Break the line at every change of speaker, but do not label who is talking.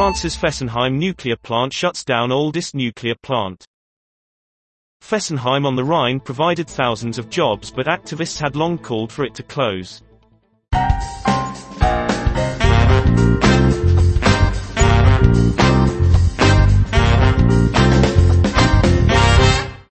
France's Fessenheim nuclear plant shuts down oldest nuclear plant. Fessenheim on the Rhine provided thousands of jobs but activists had long called for it to close.